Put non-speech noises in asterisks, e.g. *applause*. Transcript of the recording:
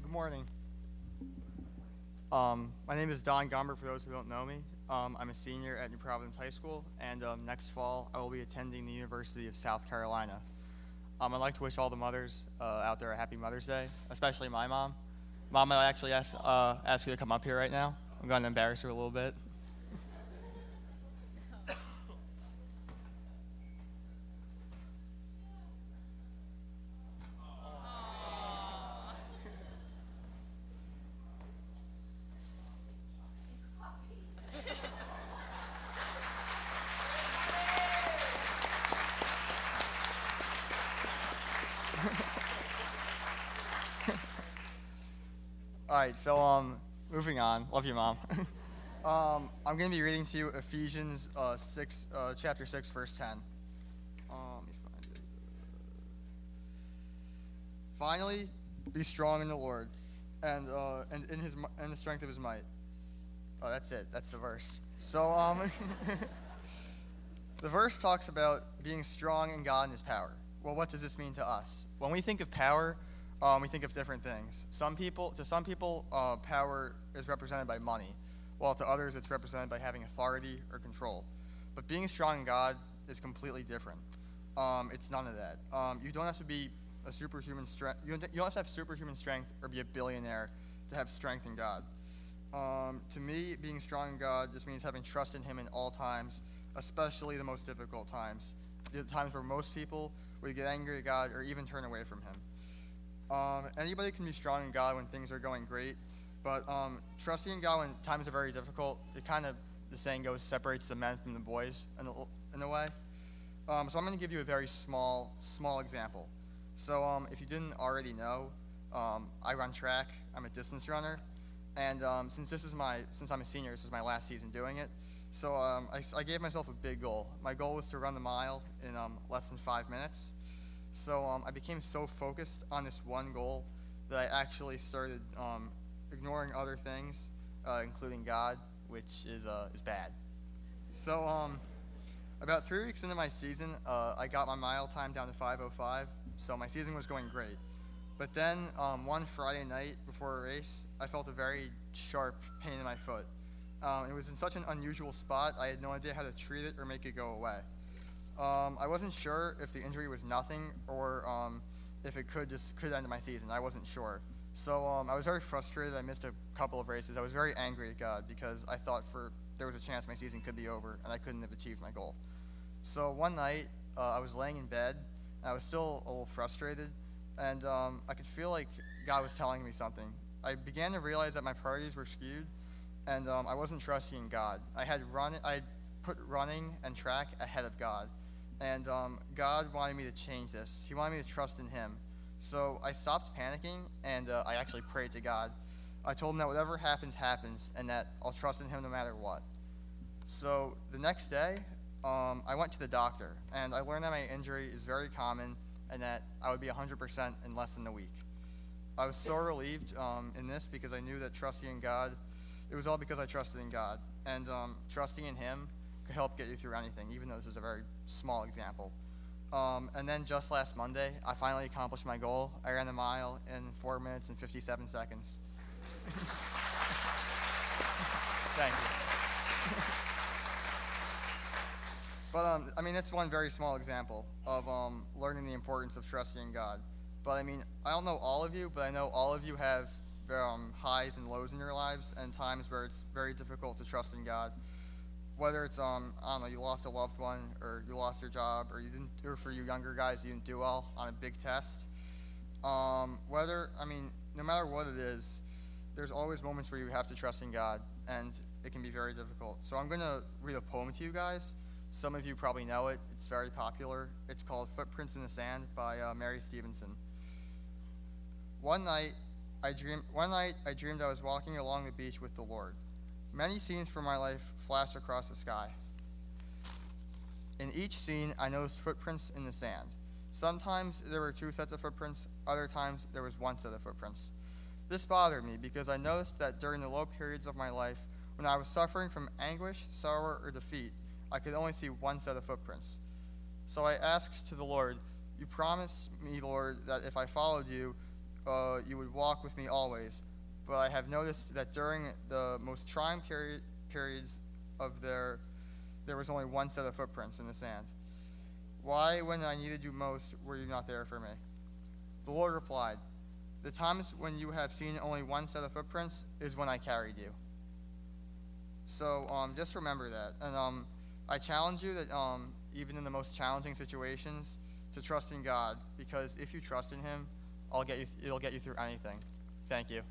Good morning. Um, my name is Don Gomber, for those who don't know me. Um, I'm a senior at New Providence High School, and um, next fall I will be attending the University of South Carolina. Um, I'd like to wish all the mothers uh, out there a happy Mother's Day, especially my mom. Mom, I actually ask, uh, you to come up here right now. I'm going to embarrass her a little bit. All right, so um, moving on. Love you, mom. *laughs* um, I'm going to be reading to you Ephesians uh, six, uh, chapter six, verse ten. Um. Finally, be strong in the Lord, and uh, and in his and the strength of his might. Oh, that's it. That's the verse. So um, *laughs* the verse talks about being strong in God and His power. Well, what does this mean to us? When we think of power, um, we think of different things. Some people, to some people, uh, power is represented by money, while to others, it's represented by having authority or control. But being strong in God is completely different. Um, it's none of that. Um, you don't have to be a superhuman strength. You don't, have to have superhuman strength or be a billionaire to have strength in God. Um, to me, being strong in God just means having trust in Him in all times, especially the most difficult times, the times where most people would get angry at God or even turn away from Him. Um, anybody can be strong in God when things are going great, but um, trusting in God when times are very difficult, it kind of, the saying goes, separates the men from the boys in a, in a way. Um, so I'm going to give you a very small, small example. So um, if you didn't already know, um, I run track. I'm a distance runner, and um, since this is my, since I'm a senior, this is my last season doing it. So I, I gave myself a big goal. My goal was to run the mile in less than five minutes. So um, I became so focused on this one goal that I actually started um, ignoring other things, uh, including God, which is uh, is bad. So um, about three weeks into my season, uh, I got my mile time down to 5:05. So my season was going great. But then um, one Friday night before a race, I felt a very sharp pain in my foot. Um, it was in such an unusual spot, I had no idea how to treat it or make it go away. Um, I wasn't sure if the injury was nothing or um, if it could just could end my season. I wasn't sure. So um, I was very frustrated. I missed a couple of races. I was very angry at God because I thought for there was a chance my season could be over and I couldn't have achieved my goal. So one night uh, I was laying in bed. And I was still a little frustrated, and um, I could feel like God was telling me something. I began to realize that my priorities were skewed, and um, I wasn't trusting in God. I had run, I had put running and track ahead of God, and um, God wanted me to change this. He wanted me to trust in Him. So I stopped panicking, and uh, I actually prayed to God. I told Him that whatever happens, happens, and that I'll trust in Him no matter what. So the next day, um, I went to the doctor, and I learned that my injury is very common and that I would be 100% in less than a week. I was so relieved um, in this because I knew that trusting in God, it was all because I trusted in God. And um, trusting in Him help get you through anything, even though this is a very small example. Um, and then just last Monday, I finally accomplished my goal. I ran a mile in 4 minutes and 57 seconds. *laughs* Thank you. *laughs* But um, I mean, that's one very small example of um, learning the importance of trusting in God. But I mean, I don't know all of you, but I know all of you have um, highs and lows in your lives, and times where it's very difficult to trust in God. Whether it's um, I don't know, you lost a loved one, or you lost your job, or you didn't, or for you younger guys, you didn't do well on a big test. Um, whether I mean, no matter what it is, there's always moments where you have to trust in God, and it can be very difficult. So I'm to read a poem to you guys. Some of you probably know it. It's very popular. It's called Footprints in the Sand by uh, Mary Stevenson. One night, I dreamed. One night, I dreamed I was walking along the beach with the Lord. Many scenes from my life flashed across the sky. In each scene, I noticed footprints in the sand. Sometimes there were two sets of footprints. Other times, there was one set of footprints. This bothered me because I noticed that during the low periods of my life, when I was suffering from anguish, sorrow, or defeat, I could only see one set of footprints. So I asked to the Lord, You promised me, Lord, that if I followed you, uh, you would walk with me always, but I have noticed that during the most trying period, periods of their, there was only one set of footprints in the sand. Why, when I needed you most, were you not there for me? The Lord replied, The times when you have seen only one set of footprints is when I carried you. So um, just remember that. And um, I challenge you that um, even in the most challenging situations, to trust in God, because if you trust in Him, I'll get you, it'll get you through anything. Thank you.